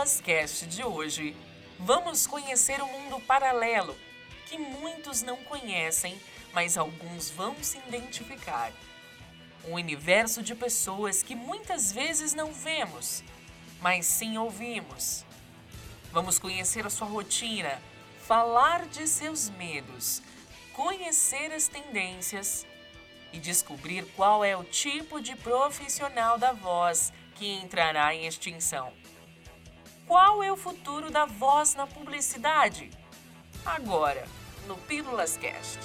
Pílulas Cast de hoje, vamos conhecer o mundo paralelo que muitos não conhecem, mas alguns vão se identificar. Um universo de pessoas que muitas vezes não vemos, mas sim ouvimos. Vamos conhecer a sua rotina, falar de seus medos, conhecer as tendências e descobrir qual é o tipo de profissional da voz que entrará em extinção. Qual é o futuro da voz na publicidade? Agora, no Pílulas Cast.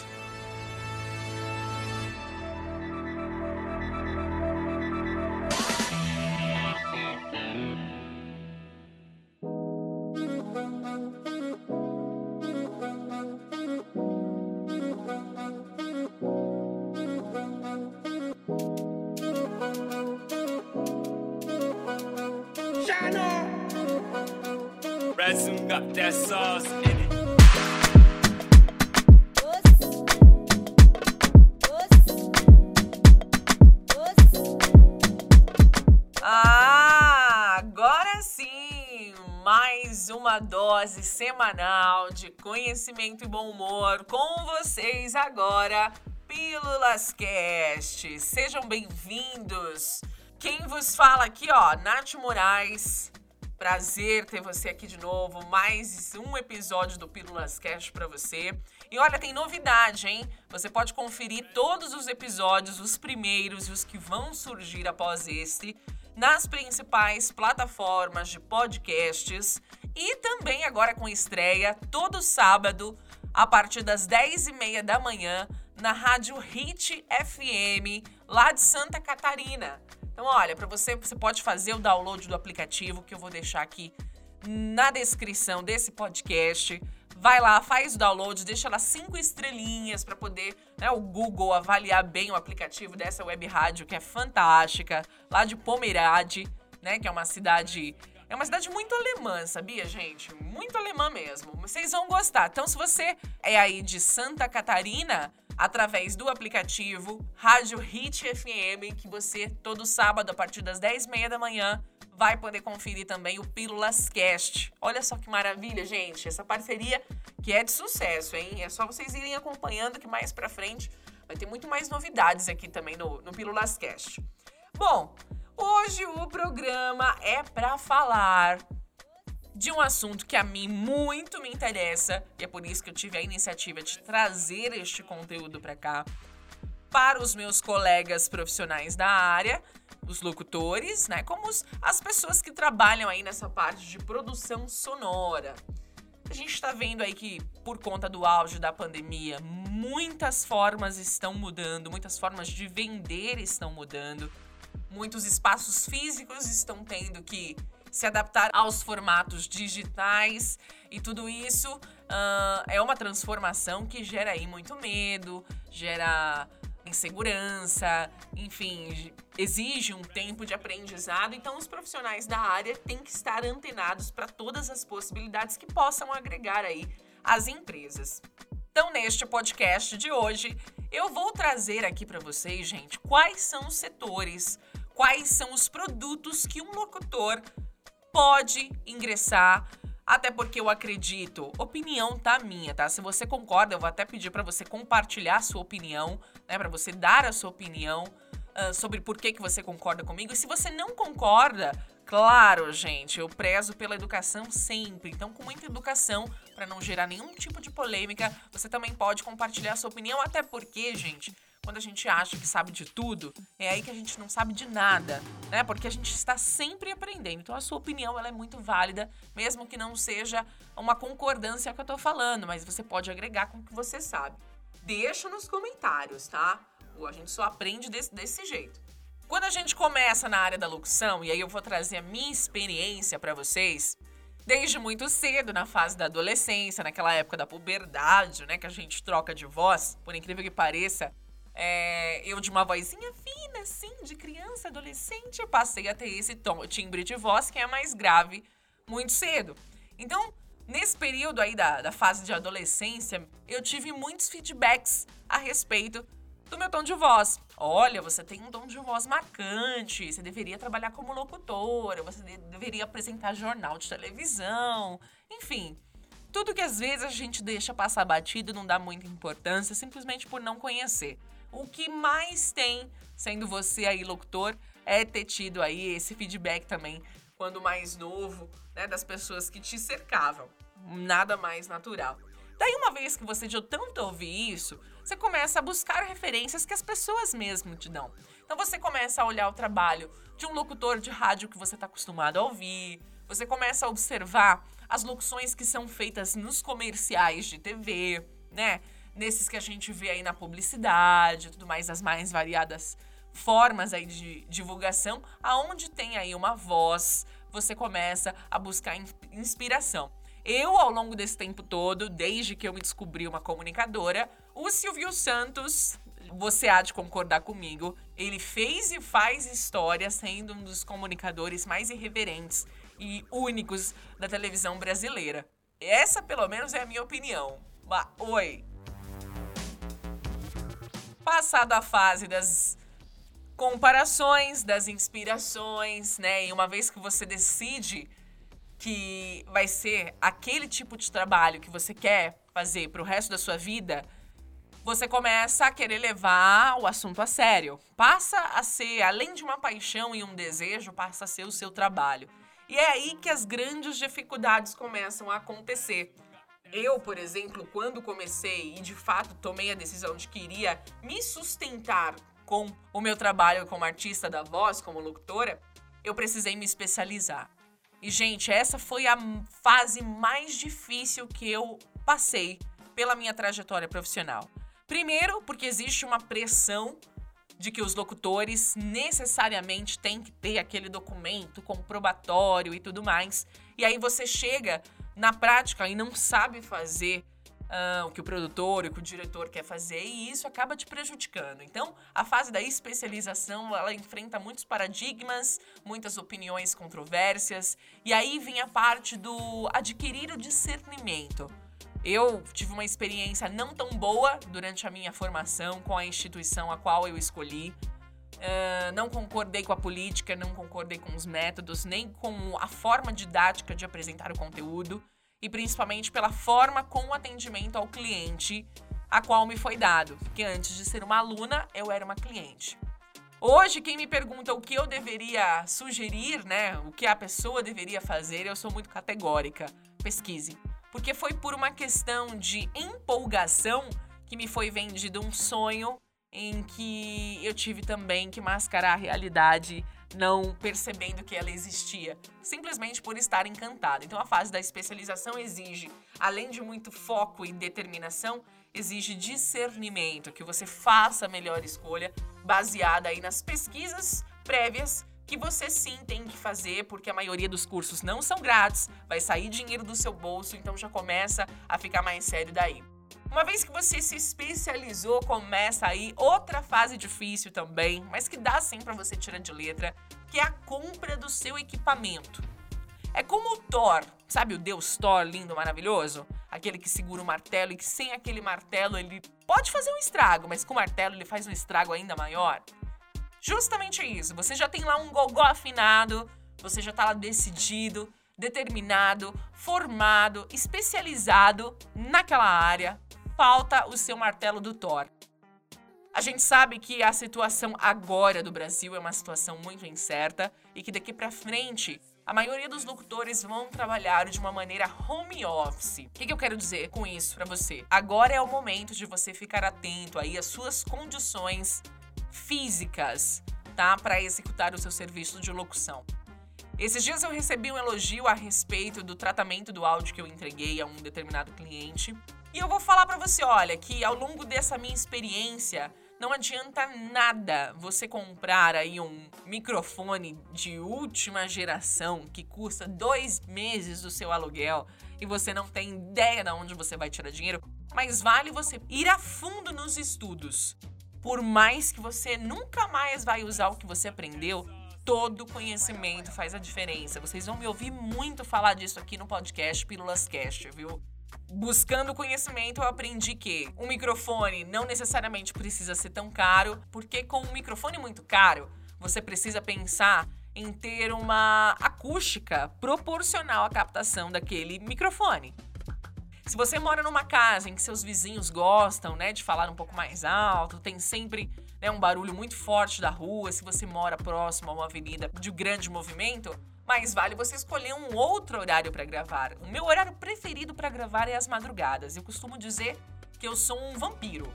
Got that sauce in it. Ah, agora sim! Mais uma dose semanal de conhecimento e bom humor com vocês agora, Pílulas Cast. Sejam bem-vindos. Quem vos fala aqui, ó, Nath Moraes. Prazer ter você aqui de novo. Mais um episódio do Pílulas Cast para você. E olha, tem novidade, hein? Você pode conferir todos os episódios, os primeiros e os que vão surgir após este, nas principais plataformas de podcasts e também agora com estreia todo sábado a partir das 10h30 da manhã na Rádio Hit FM lá de Santa Catarina. Então, olha, para você, você pode fazer o download do aplicativo que eu vou deixar aqui na descrição desse podcast. Vai lá, faz o download, deixa lá cinco estrelinhas para poder né, o Google avaliar bem o aplicativo dessa web rádio que é fantástica, lá de Pomerade, né, que é uma cidade é uma cidade muito alemã, sabia, gente? Muito alemã mesmo. Vocês vão gostar. Então, se você é aí de Santa Catarina, através do aplicativo Rádio Hit FM, que você todo sábado a partir das 10h30 da manhã vai poder conferir também o Pílulas Cast. Olha só que maravilha, gente. Essa parceria que é de sucesso, hein? É só vocês irem acompanhando que mais pra frente vai ter muito mais novidades aqui também no, no Pílulas Cast. Bom, hoje o programa é para falar de um assunto que a mim muito me interessa e é por isso que eu tive a iniciativa de trazer este conteúdo para cá para os meus colegas profissionais da área, os locutores, né, como os, as pessoas que trabalham aí nessa parte de produção sonora. A gente está vendo aí que, por conta do auge da pandemia, muitas formas estão mudando, muitas formas de vender estão mudando, muitos espaços físicos estão tendo que se adaptar aos formatos digitais e tudo isso uh, é uma transformação que gera aí muito medo, gera insegurança, enfim, exige um tempo de aprendizado. Então, os profissionais da área têm que estar antenados para todas as possibilidades que possam agregar aí às empresas. Então, neste podcast de hoje, eu vou trazer aqui para vocês, gente, quais são os setores, quais são os produtos que um locutor pode ingressar até porque eu acredito, opinião tá minha, tá? Se você concorda, eu vou até pedir para você compartilhar a sua opinião, né? Para você dar a sua opinião uh, sobre por que, que você concorda comigo. E se você não concorda, claro, gente, eu prezo pela educação sempre. Então, com muita educação, para não gerar nenhum tipo de polêmica, você também pode compartilhar sua opinião, até porque, gente, quando a gente acha que sabe de tudo, é aí que a gente não sabe de nada, né? Porque a gente está sempre aprendendo. Então a sua opinião ela é muito válida, mesmo que não seja uma concordância com o que eu tô falando, mas você pode agregar com o que você sabe. Deixa nos comentários, tá? A gente só aprende desse, desse jeito. Quando a gente começa na área da locução, e aí eu vou trazer a minha experiência para vocês, desde muito cedo, na fase da adolescência, naquela época da puberdade, né, que a gente troca de voz, por incrível que pareça, é, eu de uma vozinha fina, assim, de criança, adolescente, eu passei a ter esse tom, timbre de voz que é mais grave muito cedo. Então, nesse período aí da, da fase de adolescência, eu tive muitos feedbacks a respeito do meu tom de voz. Olha, você tem um tom de voz marcante, você deveria trabalhar como locutora, você de deveria apresentar jornal de televisão, enfim. Tudo que às vezes a gente deixa passar batido não dá muita importância simplesmente por não conhecer. O que mais tem, sendo você aí locutor, é ter tido aí esse feedback também quando mais novo, né, das pessoas que te cercavam. Nada mais natural. Daí, uma vez que você de tanto ouvir isso, você começa a buscar referências que as pessoas mesmo te dão. Então, você começa a olhar o trabalho de um locutor de rádio que você está acostumado a ouvir, você começa a observar as locuções que são feitas nos comerciais de TV, né? Nesses que a gente vê aí na publicidade, tudo mais, as mais variadas formas aí de divulgação, aonde tem aí uma voz, você começa a buscar inspiração. Eu, ao longo desse tempo todo, desde que eu me descobri uma comunicadora, o Silvio Santos, você há de concordar comigo, ele fez e faz história sendo um dos comunicadores mais irreverentes e únicos da televisão brasileira. Essa, pelo menos, é a minha opinião. Oi! Passada a fase das comparações, das inspirações, né? E uma vez que você decide que vai ser aquele tipo de trabalho que você quer fazer para o resto da sua vida, você começa a querer levar o assunto a sério. Passa a ser, além de uma paixão e um desejo, passa a ser o seu trabalho. E é aí que as grandes dificuldades começam a acontecer. Eu, por exemplo, quando comecei e de fato tomei a decisão de que iria me sustentar com o meu trabalho como artista da voz, como locutora, eu precisei me especializar. E, gente, essa foi a fase mais difícil que eu passei pela minha trajetória profissional. Primeiro, porque existe uma pressão de que os locutores necessariamente têm que ter aquele documento comprobatório e tudo mais. E aí você chega na prática e não sabe fazer uh, o que o produtor, o que o diretor quer fazer, e isso acaba te prejudicando. Então, a fase da especialização, ela enfrenta muitos paradigmas, muitas opiniões controvérsias, e aí vem a parte do adquirir o discernimento. Eu tive uma experiência não tão boa durante a minha formação com a instituição a qual eu escolhi. Uh, não concordei com a política, não concordei com os métodos, nem com a forma didática de apresentar o conteúdo e principalmente pela forma com o atendimento ao cliente a qual me foi dado, porque antes de ser uma aluna, eu era uma cliente. Hoje, quem me pergunta o que eu deveria sugerir, né, o que a pessoa deveria fazer, eu sou muito categórica. Pesquise. Porque foi por uma questão de empolgação que me foi vendido um sonho em que eu tive também que mascarar a realidade não percebendo que ela existia, simplesmente por estar encantada. Então a fase da especialização exige, além de muito foco e determinação, exige discernimento, que você faça a melhor escolha baseada aí nas pesquisas prévias que você sim tem que fazer, porque a maioria dos cursos não são grátis, vai sair dinheiro do seu bolso, então já começa a ficar mais sério daí. Uma vez que você se especializou, começa aí outra fase difícil também, mas que dá sim para você tirar de letra, que é a compra do seu equipamento. É como o Thor, sabe o deus Thor lindo, maravilhoso? Aquele que segura o martelo e que sem aquele martelo ele pode fazer um estrago, mas com o martelo ele faz um estrago ainda maior. Justamente isso, você já tem lá um gogó afinado, você já tá lá decidido, determinado, formado, especializado naquela área, falta o seu martelo do Thor. A gente sabe que a situação agora do Brasil é uma situação muito incerta e que daqui para frente a maioria dos locutores vão trabalhar de uma maneira home office. O que, que eu quero dizer com isso para você? Agora é o momento de você ficar atento aí às suas condições físicas, tá, para executar o seu serviço de locução. Esses dias eu recebi um elogio a respeito do tratamento do áudio que eu entreguei a um determinado cliente e eu vou falar para você, olha, que ao longo dessa minha experiência, não adianta nada você comprar aí um microfone de última geração que custa dois meses do seu aluguel e você não tem ideia de onde você vai tirar dinheiro. Mas vale você ir a fundo nos estudos. Por mais que você nunca mais vai usar o que você aprendeu, todo conhecimento faz a diferença. Vocês vão me ouvir muito falar disso aqui no podcast Pílulas Cast, viu? buscando conhecimento, eu aprendi que um microfone não necessariamente precisa ser tão caro, porque com um microfone muito caro, você precisa pensar em ter uma acústica proporcional à captação daquele microfone. Se você mora numa casa em que seus vizinhos gostam, né, de falar um pouco mais alto, tem sempre né, um barulho muito forte da rua, se você mora próximo a uma avenida de grande movimento, mais vale você escolher um outro horário para gravar. O meu horário preferido para gravar é as madrugadas. Eu costumo dizer que eu sou um vampiro.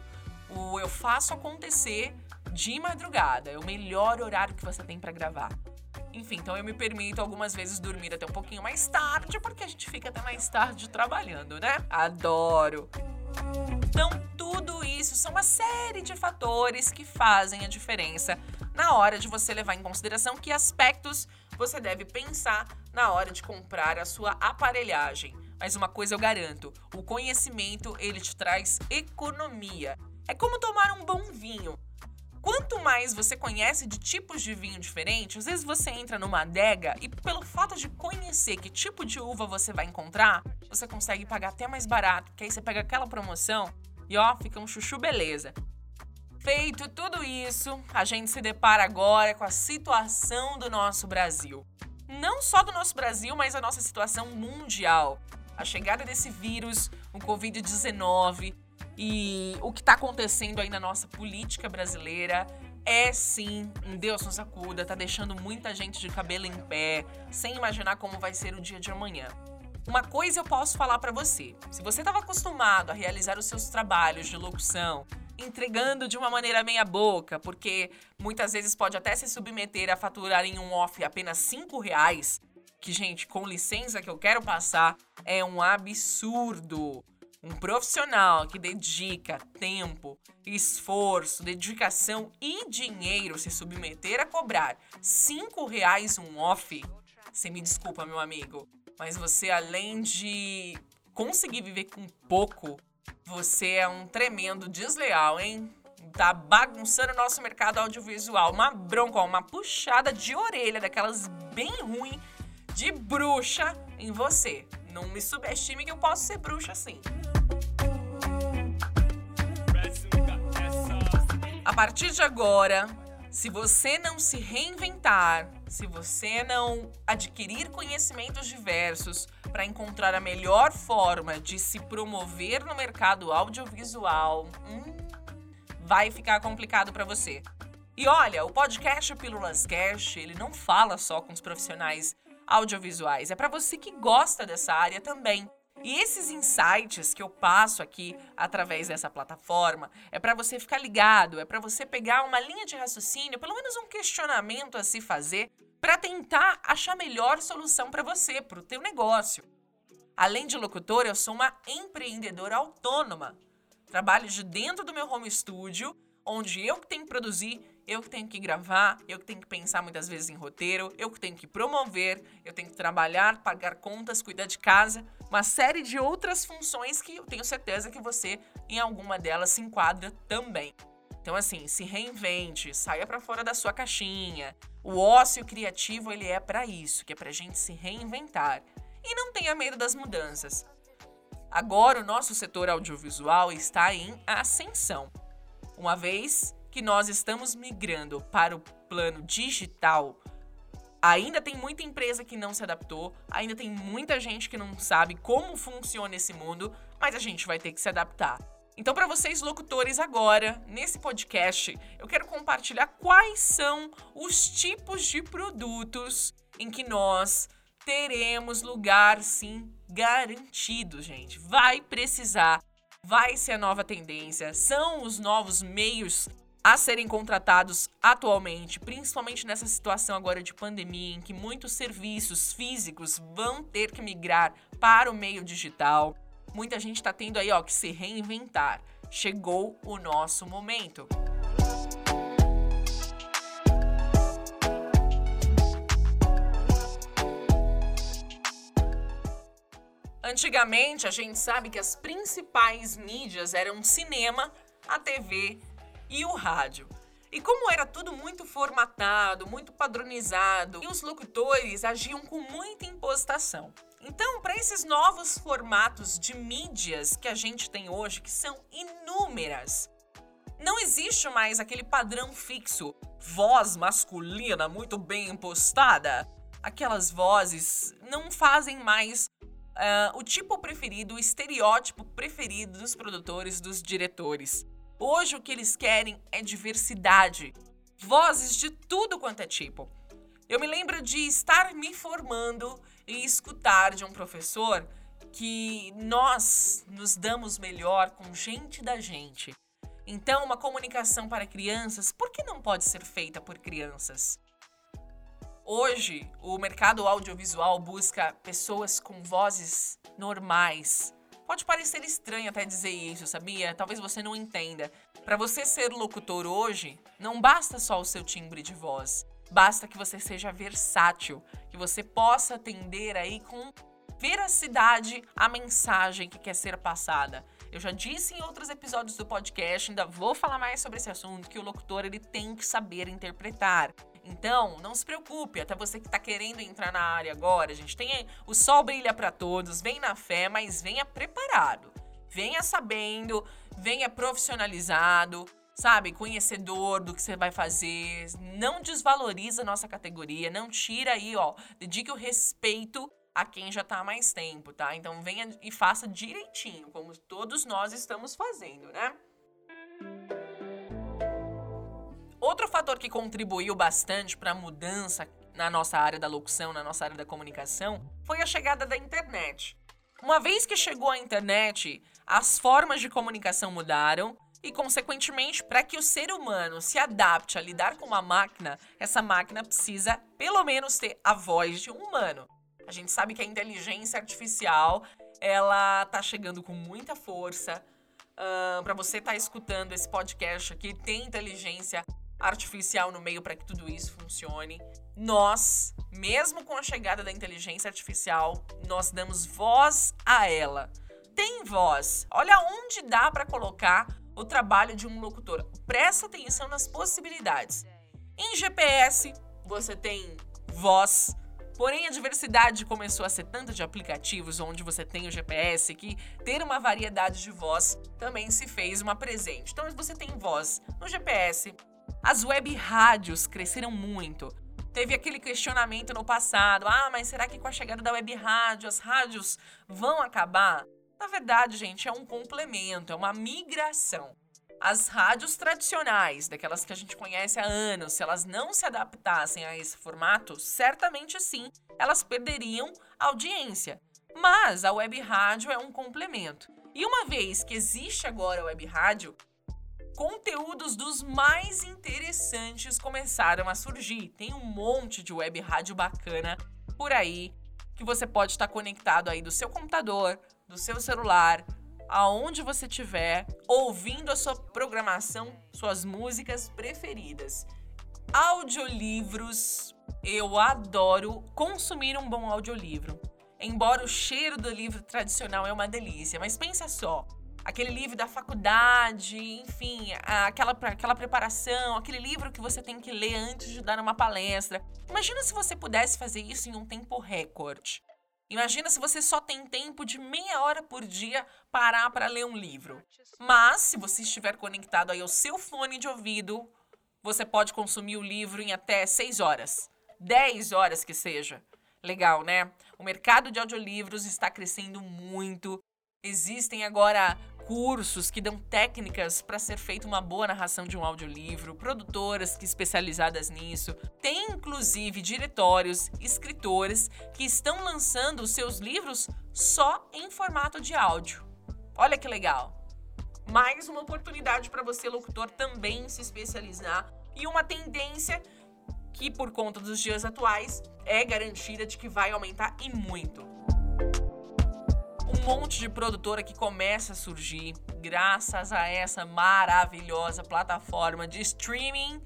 O eu faço acontecer de madrugada. É o melhor horário que você tem para gravar. Enfim, então eu me permito algumas vezes dormir até um pouquinho mais tarde, porque a gente fica até mais tarde trabalhando, né? Adoro. Então, tudo isso são uma série de fatores que fazem a diferença na hora de você levar em consideração que aspectos você deve pensar na hora de comprar a sua aparelhagem. Mas uma coisa eu garanto, o conhecimento ele te traz economia. É como tomar um bom vinho. Mais você conhece de tipos de vinho diferentes, às vezes você entra numa adega e pelo fato de conhecer que tipo de uva você vai encontrar, você consegue pagar até mais barato, porque aí você pega aquela promoção e ó, fica um chuchu beleza. Feito tudo isso, a gente se depara agora com a situação do nosso Brasil. Não só do nosso Brasil, mas a nossa situação mundial. A chegada desse vírus, o Covid-19 e o que está acontecendo aí na nossa política brasileira é sim, um Deus nos acuda, tá deixando muita gente de cabelo em pé, sem imaginar como vai ser o dia de amanhã. Uma coisa eu posso falar para você: se você estava acostumado a realizar os seus trabalhos de locução, entregando de uma maneira meia boca, porque muitas vezes pode até se submeter a faturar em um off apenas cinco reais, que, gente, com licença que eu quero passar, é um absurdo. Um profissional que dedica tempo, esforço, dedicação e dinheiro se submeter a cobrar cinco reais um off, você me desculpa, meu amigo, mas você além de conseguir viver com pouco, você é um tremendo desleal, hein? Tá bagunçando o nosso mercado audiovisual. Uma bronca, uma puxada de orelha daquelas bem ruim de bruxa em você. Não me subestime que eu posso ser bruxa assim. A partir de agora, se você não se reinventar, se você não adquirir conhecimentos diversos para encontrar a melhor forma de se promover no mercado audiovisual, hum, vai ficar complicado para você. E olha, o podcast Pílulas Cash, ele não fala só com os profissionais audiovisuais, é para você que gosta dessa área também. E esses insights que eu passo aqui através dessa plataforma é para você ficar ligado, é para você pegar uma linha de raciocínio, pelo menos um questionamento a se fazer, para tentar achar a melhor solução para você, para o teu negócio. Além de locutora, eu sou uma empreendedora autônoma. Trabalho de dentro do meu home studio, onde eu que tenho que produzir eu que tenho que gravar, eu que tenho que pensar muitas vezes em roteiro, eu que tenho que promover, eu tenho que trabalhar, pagar contas, cuidar de casa, uma série de outras funções que eu tenho certeza que você, em alguma delas, se enquadra também. Então, assim, se reinvente, saia para fora da sua caixinha. O ócio criativo, ele é para isso, que é pra gente se reinventar. E não tenha medo das mudanças. Agora, o nosso setor audiovisual está em ascensão. Uma vez que nós estamos migrando para o plano digital, ainda tem muita empresa que não se adaptou, ainda tem muita gente que não sabe como funciona esse mundo, mas a gente vai ter que se adaptar. Então, para vocês locutores agora, nesse podcast, eu quero compartilhar quais são os tipos de produtos em que nós teremos lugar sim garantido, gente. Vai precisar, vai ser a nova tendência, são os novos meios a serem contratados atualmente, principalmente nessa situação agora de pandemia, em que muitos serviços físicos vão ter que migrar para o meio digital. Muita gente está tendo aí ó, que se reinventar. Chegou o nosso momento. Antigamente, a gente sabe que as principais mídias eram o cinema, a TV e o rádio. E como era tudo muito formatado, muito padronizado, e os locutores agiam com muita impostação. Então, para esses novos formatos de mídias que a gente tem hoje, que são inúmeras, não existe mais aquele padrão fixo, voz masculina muito bem impostada. Aquelas vozes não fazem mais uh, o tipo preferido, o estereótipo preferido dos produtores, dos diretores. Hoje o que eles querem é diversidade, vozes de tudo quanto é tipo. Eu me lembro de estar me formando e escutar de um professor que nós nos damos melhor com gente da gente. Então, uma comunicação para crianças, por que não pode ser feita por crianças? Hoje, o mercado audiovisual busca pessoas com vozes normais. Pode parecer estranho até dizer isso, sabia? Talvez você não entenda. Para você ser locutor hoje, não basta só o seu timbre de voz. Basta que você seja versátil, que você possa atender aí com veracidade a mensagem que quer ser passada. Eu já disse em outros episódios do podcast, ainda vou falar mais sobre esse assunto, que o locutor ele tem que saber interpretar. Então, não se preocupe, até você que está querendo entrar na área agora, a gente tem o sol brilha para todos, vem na fé, mas venha preparado. Venha sabendo, venha profissionalizado, sabe, conhecedor do que você vai fazer, não desvaloriza a nossa categoria, não tira aí, ó, dedique o respeito a quem já tá há mais tempo, tá? Então venha e faça direitinho, como todos nós estamos fazendo, né? Outro fator que contribuiu bastante para a mudança na nossa área da locução, na nossa área da comunicação, foi a chegada da internet. Uma vez que chegou a internet, as formas de comunicação mudaram e, consequentemente, para que o ser humano se adapte a lidar com uma máquina, essa máquina precisa, pelo menos, ter a voz de um humano. A gente sabe que a inteligência artificial ela tá chegando com muita força. Uh, para você estar tá escutando esse podcast aqui, tem inteligência artificial no meio para que tudo isso funcione. Nós, mesmo com a chegada da inteligência artificial, nós damos voz a ela. Tem voz. Olha onde dá para colocar o trabalho de um locutor. Presta atenção nas possibilidades. Em GPS, você tem voz. Porém, a diversidade começou a ser tanta de aplicativos onde você tem o GPS que ter uma variedade de voz também se fez uma presente. Então, você tem voz no GPS. As web rádios cresceram muito. Teve aquele questionamento no passado: ah, mas será que com a chegada da web rádio as rádios vão acabar? Na verdade, gente, é um complemento, é uma migração. As rádios tradicionais, daquelas que a gente conhece há anos, se elas não se adaptassem a esse formato, certamente sim, elas perderiam audiência. Mas a web rádio é um complemento. E uma vez que existe agora a web rádio, conteúdos dos mais interessantes começaram a surgir. Tem um monte de web rádio bacana por aí que você pode estar conectado aí do seu computador, do seu celular, aonde você estiver, ouvindo a sua programação, suas músicas preferidas. Audiolivros, eu adoro consumir um bom audiolivro. Embora o cheiro do livro tradicional é uma delícia, mas pensa só, aquele livro da faculdade, enfim, aquela, aquela preparação, aquele livro que você tem que ler antes de dar uma palestra. Imagina se você pudesse fazer isso em um tempo recorde. Imagina se você só tem tempo de meia hora por dia parar para ler um livro. Mas, se você estiver conectado aí ao seu fone de ouvido, você pode consumir o livro em até 6 horas. 10 horas que seja. Legal, né? O mercado de audiolivros está crescendo muito. Existem agora cursos que dão técnicas para ser feita uma boa narração de um audiolivro, produtoras que especializadas nisso. Tem inclusive diretórios, escritores que estão lançando os seus livros só em formato de áudio. Olha que legal. Mais uma oportunidade para você locutor também se especializar e uma tendência que por conta dos dias atuais é garantida de que vai aumentar e muito monte de produtora que começa a surgir graças a essa maravilhosa plataforma de streaming,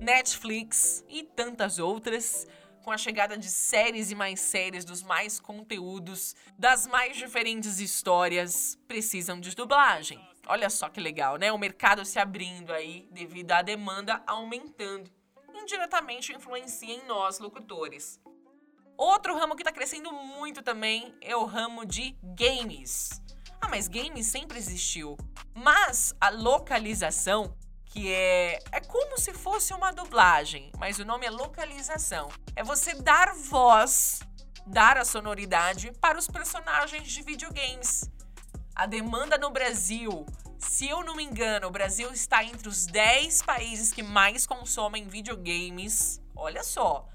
Netflix e tantas outras. Com a chegada de séries e mais séries, dos mais conteúdos, das mais diferentes histórias, precisam de dublagem. Olha só que legal, né? O mercado se abrindo aí devido à demanda aumentando. Indiretamente influencia em nós, locutores. Outro ramo que está crescendo muito também é o ramo de games. Ah, mas games sempre existiu. Mas a localização, que é é como se fosse uma dublagem, mas o nome é localização. É você dar voz, dar a sonoridade para os personagens de videogames. A demanda no Brasil, se eu não me engano, o Brasil está entre os 10 países que mais consomem videogames. Olha só,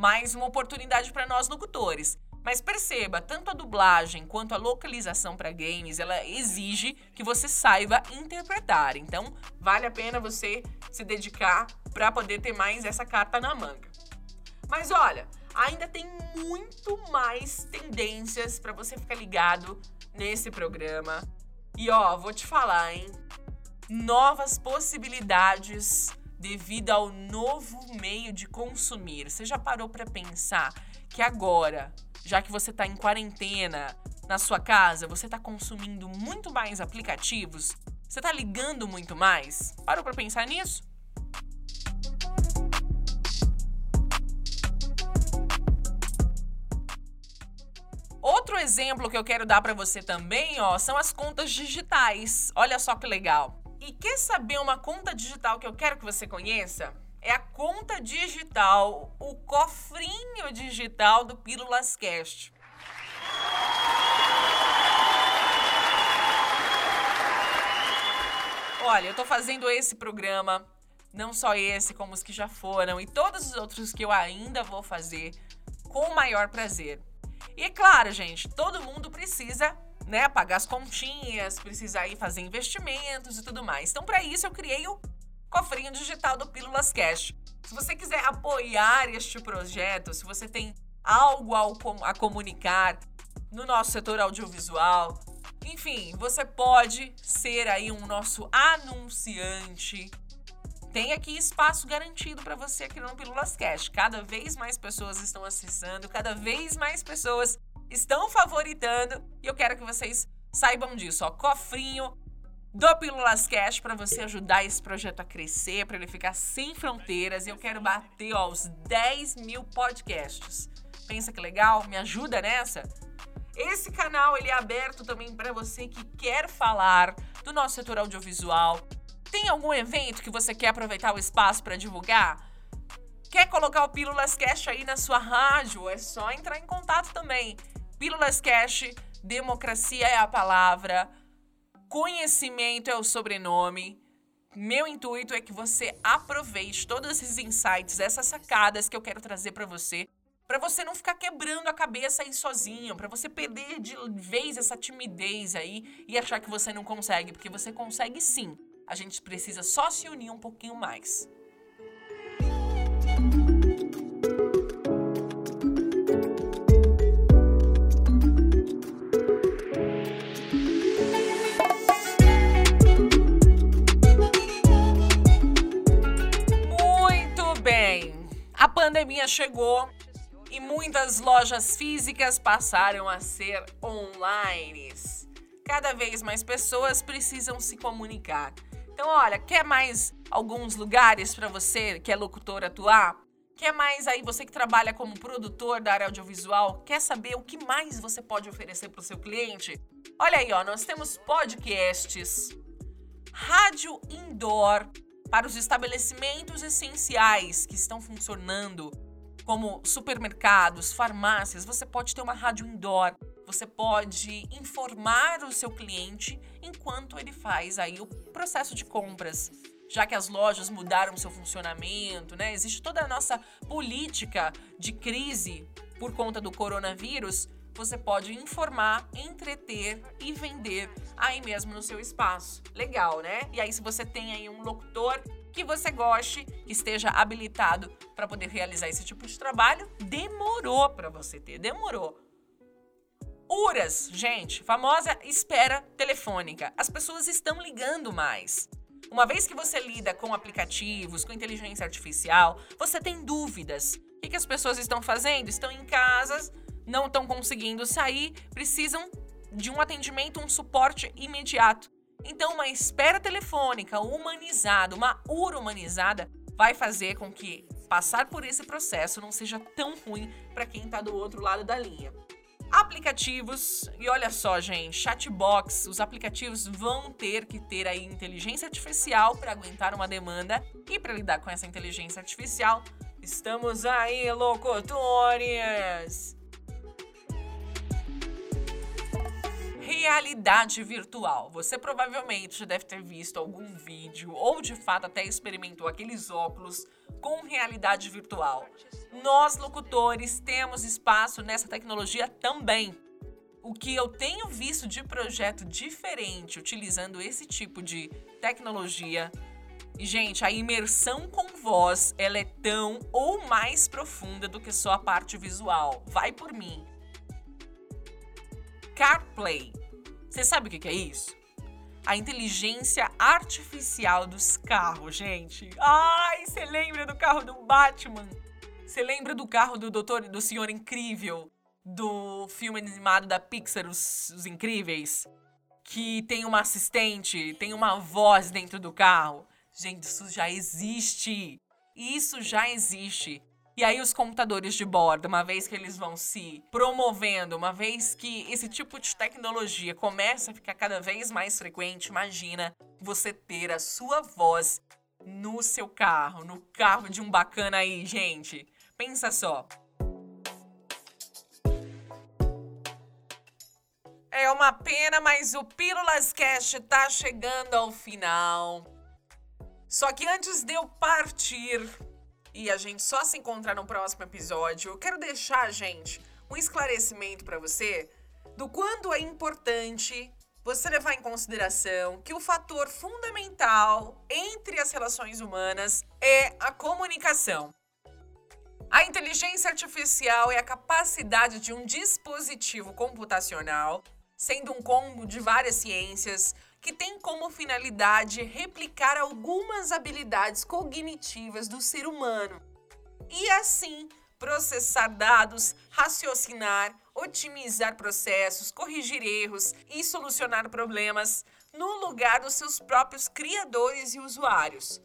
mais uma oportunidade para nós locutores. Mas perceba, tanto a dublagem quanto a localização para games, ela exige que você saiba interpretar. Então, vale a pena você se dedicar para poder ter mais essa carta na manga. Mas olha, ainda tem muito mais tendências para você ficar ligado nesse programa. E ó, vou te falar, hein? Novas possibilidades devido ao novo meio de consumir. Você já parou para pensar que agora, já que você está em quarentena na sua casa, você está consumindo muito mais aplicativos? Você está ligando muito mais? Parou para pensar nisso? Outro exemplo que eu quero dar para você também, ó, são as contas digitais. Olha só que legal. E quer saber uma conta digital que eu quero que você conheça? É a conta digital, o cofrinho digital do Pílulas Cast. Olha, eu tô fazendo esse programa, não só esse, como os que já foram e todos os outros que eu ainda vou fazer com o maior prazer. E é claro, gente, todo mundo precisa né, pagar as continhas, precisar ir fazer investimentos e tudo mais. Então, para isso, eu criei o cofrinho digital do Pílulas Cash. Se você quiser apoiar este projeto, se você tem algo a comunicar no nosso setor audiovisual, enfim, você pode ser aí um nosso anunciante. Tem aqui espaço garantido para você aqui no Pílulas Cash. Cada vez mais pessoas estão acessando, cada vez mais pessoas estão favoritando e eu quero que vocês saibam disso, ó, cofrinho do Pílulas Cash para você ajudar esse projeto a crescer, para ele ficar sem fronteiras. E eu quero bater ó, os 10 mil podcasts. Pensa que legal? Me ajuda nessa? Esse canal ele é aberto também para você que quer falar do nosso setor audiovisual. Tem algum evento que você quer aproveitar o espaço para divulgar? Quer colocar o Pílulas Cash aí na sua rádio? É só entrar em contato também. Pílulas Cash, democracia é a palavra, conhecimento é o sobrenome. Meu intuito é que você aproveite todos esses insights, essas sacadas que eu quero trazer para você, para você não ficar quebrando a cabeça aí sozinho, para você perder de vez essa timidez aí e achar que você não consegue, porque você consegue sim. A gente precisa só se unir um pouquinho mais. Pandemia chegou e muitas lojas físicas passaram a ser online. Cada vez mais pessoas precisam se comunicar. Então, olha, quer mais alguns lugares para você que é locutor atuar? Quer mais aí você que trabalha como produtor da área audiovisual? Quer saber o que mais você pode oferecer para o seu cliente? Olha aí, ó, nós temos podcasts, rádio indoor, para os estabelecimentos essenciais que estão funcionando, como supermercados, farmácias, você pode ter uma rádio indoor. Você pode informar o seu cliente enquanto ele faz aí o processo de compras. Já que as lojas mudaram seu funcionamento, né? Existe toda a nossa política de crise por conta do coronavírus você pode informar, entreter e vender aí mesmo no seu espaço. Legal, né? E aí, se você tem aí um locutor que você goste, que esteja habilitado para poder realizar esse tipo de trabalho, demorou para você ter, demorou. URAS, gente, famosa espera telefônica. As pessoas estão ligando mais. Uma vez que você lida com aplicativos, com inteligência artificial, você tem dúvidas. O que, as pessoas estão fazendo? Estão em casas não estão conseguindo sair, precisam de um atendimento, um suporte imediato. Então, uma espera telefônica humanizada, uma URA humanizada, vai fazer com que passar por esse processo não seja tão ruim para quem está do outro lado da linha. Aplicativos, e olha só, gente, chatbox, os aplicativos vão ter que ter aí inteligência artificial para aguentar uma demanda e para lidar com essa inteligência artificial, estamos aí, locutores! Realidade virtual. Você provavelmente deve ter visto algum vídeo ou de fato até experimentou aqueles óculos com realidade virtual. Nós, locutores, temos espaço nessa tecnologia também. O que eu tenho visto de projeto diferente utilizando esse tipo de tecnologia e, gente, a imersão com voz, ela é tão ou mais profunda do que só a parte visual. Vai por mim. CarPlay. Você sabe o que é isso? A inteligência artificial dos carros, gente. Ai, você lembra do carro do Batman? Você lembra do carro do Doutor do Senhor Incrível? Do filme animado da Pixar, Os, Os Incríveis? Que tem uma assistente, tem uma voz dentro do carro. Gente, isso já existe. Isso já existe. E aí os computadores de bordo, uma vez que eles vão se promovendo, uma vez que esse tipo de tecnologia começa a ficar cada vez mais frequente, imagina você ter a sua voz no seu carro, no carro de um bacana aí, gente. Pensa só. É uma pena, mas o Pílulas Cast tá chegando ao final. Só que antes de eu partir, e a gente só se encontrar no próximo episódio, eu quero deixar, gente, um esclarecimento para você do quanto é importante você levar em consideração que o fator fundamental entre as relações humanas é a comunicação. A inteligência artificial é a capacidade de um dispositivo computacional, sendo um combo de várias ciências, que tem como finalidade replicar algumas habilidades cognitivas do ser humano e assim processar dados, raciocinar, otimizar processos, corrigir erros e solucionar problemas no lugar dos seus próprios criadores e usuários.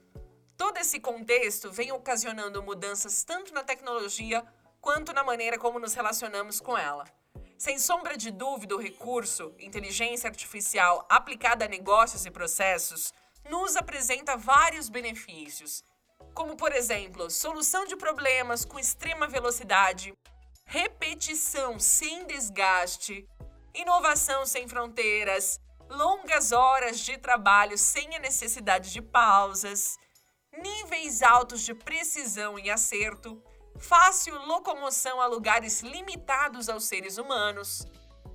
Todo esse contexto vem ocasionando mudanças tanto na tecnologia quanto na maneira como nos relacionamos com ela. Sem sombra de dúvida, o recurso inteligência artificial aplicada a negócios e processos nos apresenta vários benefícios, como, por exemplo, solução de problemas com extrema velocidade, repetição sem desgaste, inovação sem fronteiras, longas horas de trabalho sem a necessidade de pausas, níveis altos de precisão e acerto fácil locomoção a lugares limitados aos seres humanos,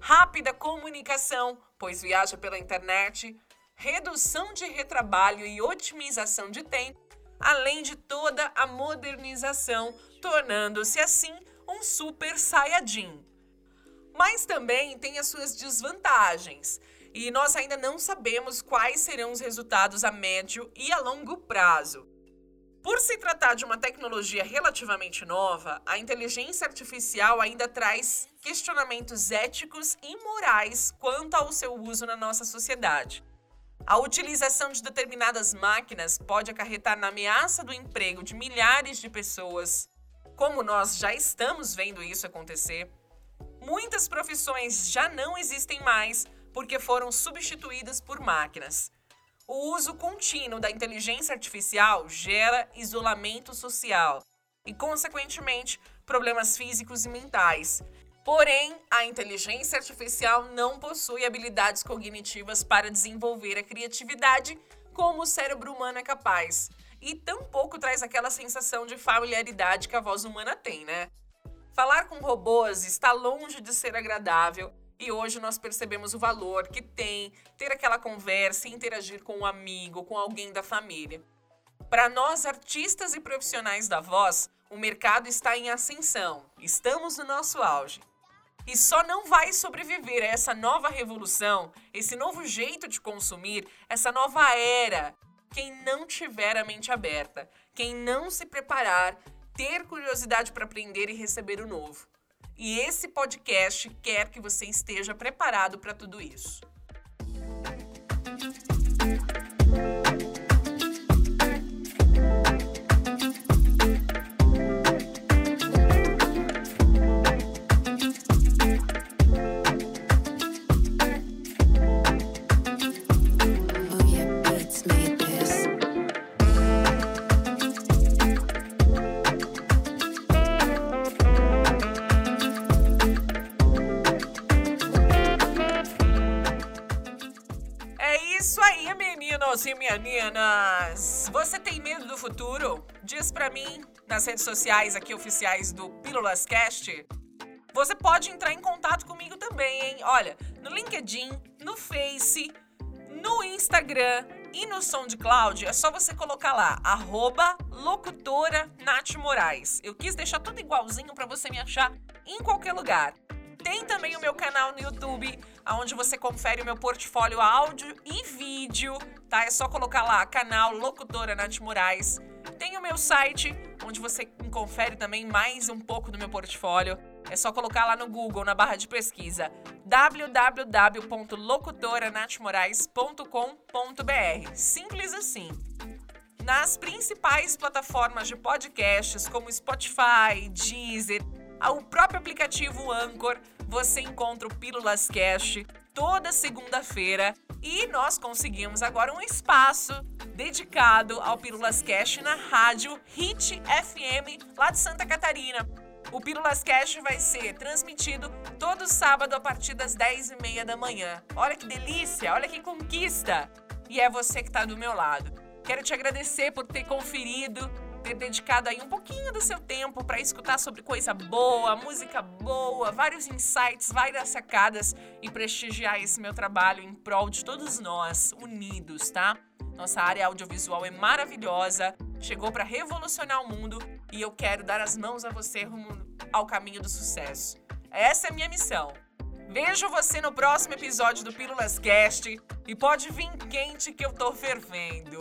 rápida comunicação, pois viaja pela internet, redução de retrabalho e otimização de tempo, além de toda a modernização, tornando-se assim um super saiyajin. Mas também tem as suas desvantagens, e nós ainda não sabemos quais serão os resultados a médio e a longo prazo. Por se tratar de uma tecnologia relativamente nova, a inteligência artificial ainda traz questionamentos éticos e morais quanto ao seu uso na nossa sociedade. A utilização de determinadas máquinas pode acarretar na ameaça do emprego de milhares de pessoas, como nós já estamos vendo isso acontecer. Muitas profissões já não existem mais porque foram substituídas por máquinas. O uso contínuo da inteligência artificial gera isolamento social e, consequentemente, problemas físicos e mentais. Porém, a inteligência artificial não possui habilidades cognitivas para desenvolver a criatividade como o cérebro humano é capaz. E tampouco traz aquela sensação de familiaridade que a voz humana tem, né? Falar com robôs está longe de ser agradável e hoje nós percebemos o valor que tem ter aquela conversa e interagir com um amigo, com alguém da família. Para nós, artistas e profissionais da voz, o mercado está em ascensão, estamos no nosso auge. E só não vai sobreviver a essa nova revolução, esse novo jeito de consumir, essa nova era, quem não tiver a mente aberta, quem não se preparar, ter curiosidade para aprender e receber o novo. E esse podcast quer que você esteja preparado para tudo isso. Meninas! Você tem medo do futuro? Diz pra mim nas redes sociais aqui oficiais do Pílulas Cast. Você pode entrar em contato comigo também, hein? Olha, no LinkedIn, no Face, no Instagram e no SoundCloud, é só você colocar lá, arroba locutora Nath Moraes. Eu quis deixar tudo igualzinho para você me achar em qualquer lugar. Tem também o meu canal no YouTube, onde você confere o meu portfólio áudio e vídeo, tá? É só colocar lá, canal Locutora Nath Moraes. Tem o meu site, onde você confere também mais um pouco do meu portfólio. É só colocar lá no Google, na barra de pesquisa, www.locutoranathmorais.com.br. Simples assim. Nas principais plataformas de podcasts, como Spotify, Deezer, o próprio aplicativo Anchor, você encontra o Pílulas Cast toda segunda-feira e nós conseguimos agora um espaço dedicado ao Pílulas Cast na rádio Hit FM lá de Santa Catarina. O Pílulas Cast vai ser transmitido todo sábado a partir das 10h30 da manhã. Olha que delícia, olha que conquista! E é você que está do meu lado. Quero te agradecer por ter conferido ter dedicado aí um pouquinho do seu tempo para escutar sobre coisa boa, música boa, vários insights, várias sacadas e prestigiar esse meu trabalho em prol de todos nós unidos, tá? Nossa área audiovisual é maravilhosa, chegou para revolucionar o mundo e eu quero dar as mãos a você rumo ao caminho do sucesso. Essa é a minha missão. Vejo você no próximo episódio do Pílulas Cast e pode vir quente que eu tô fervendo.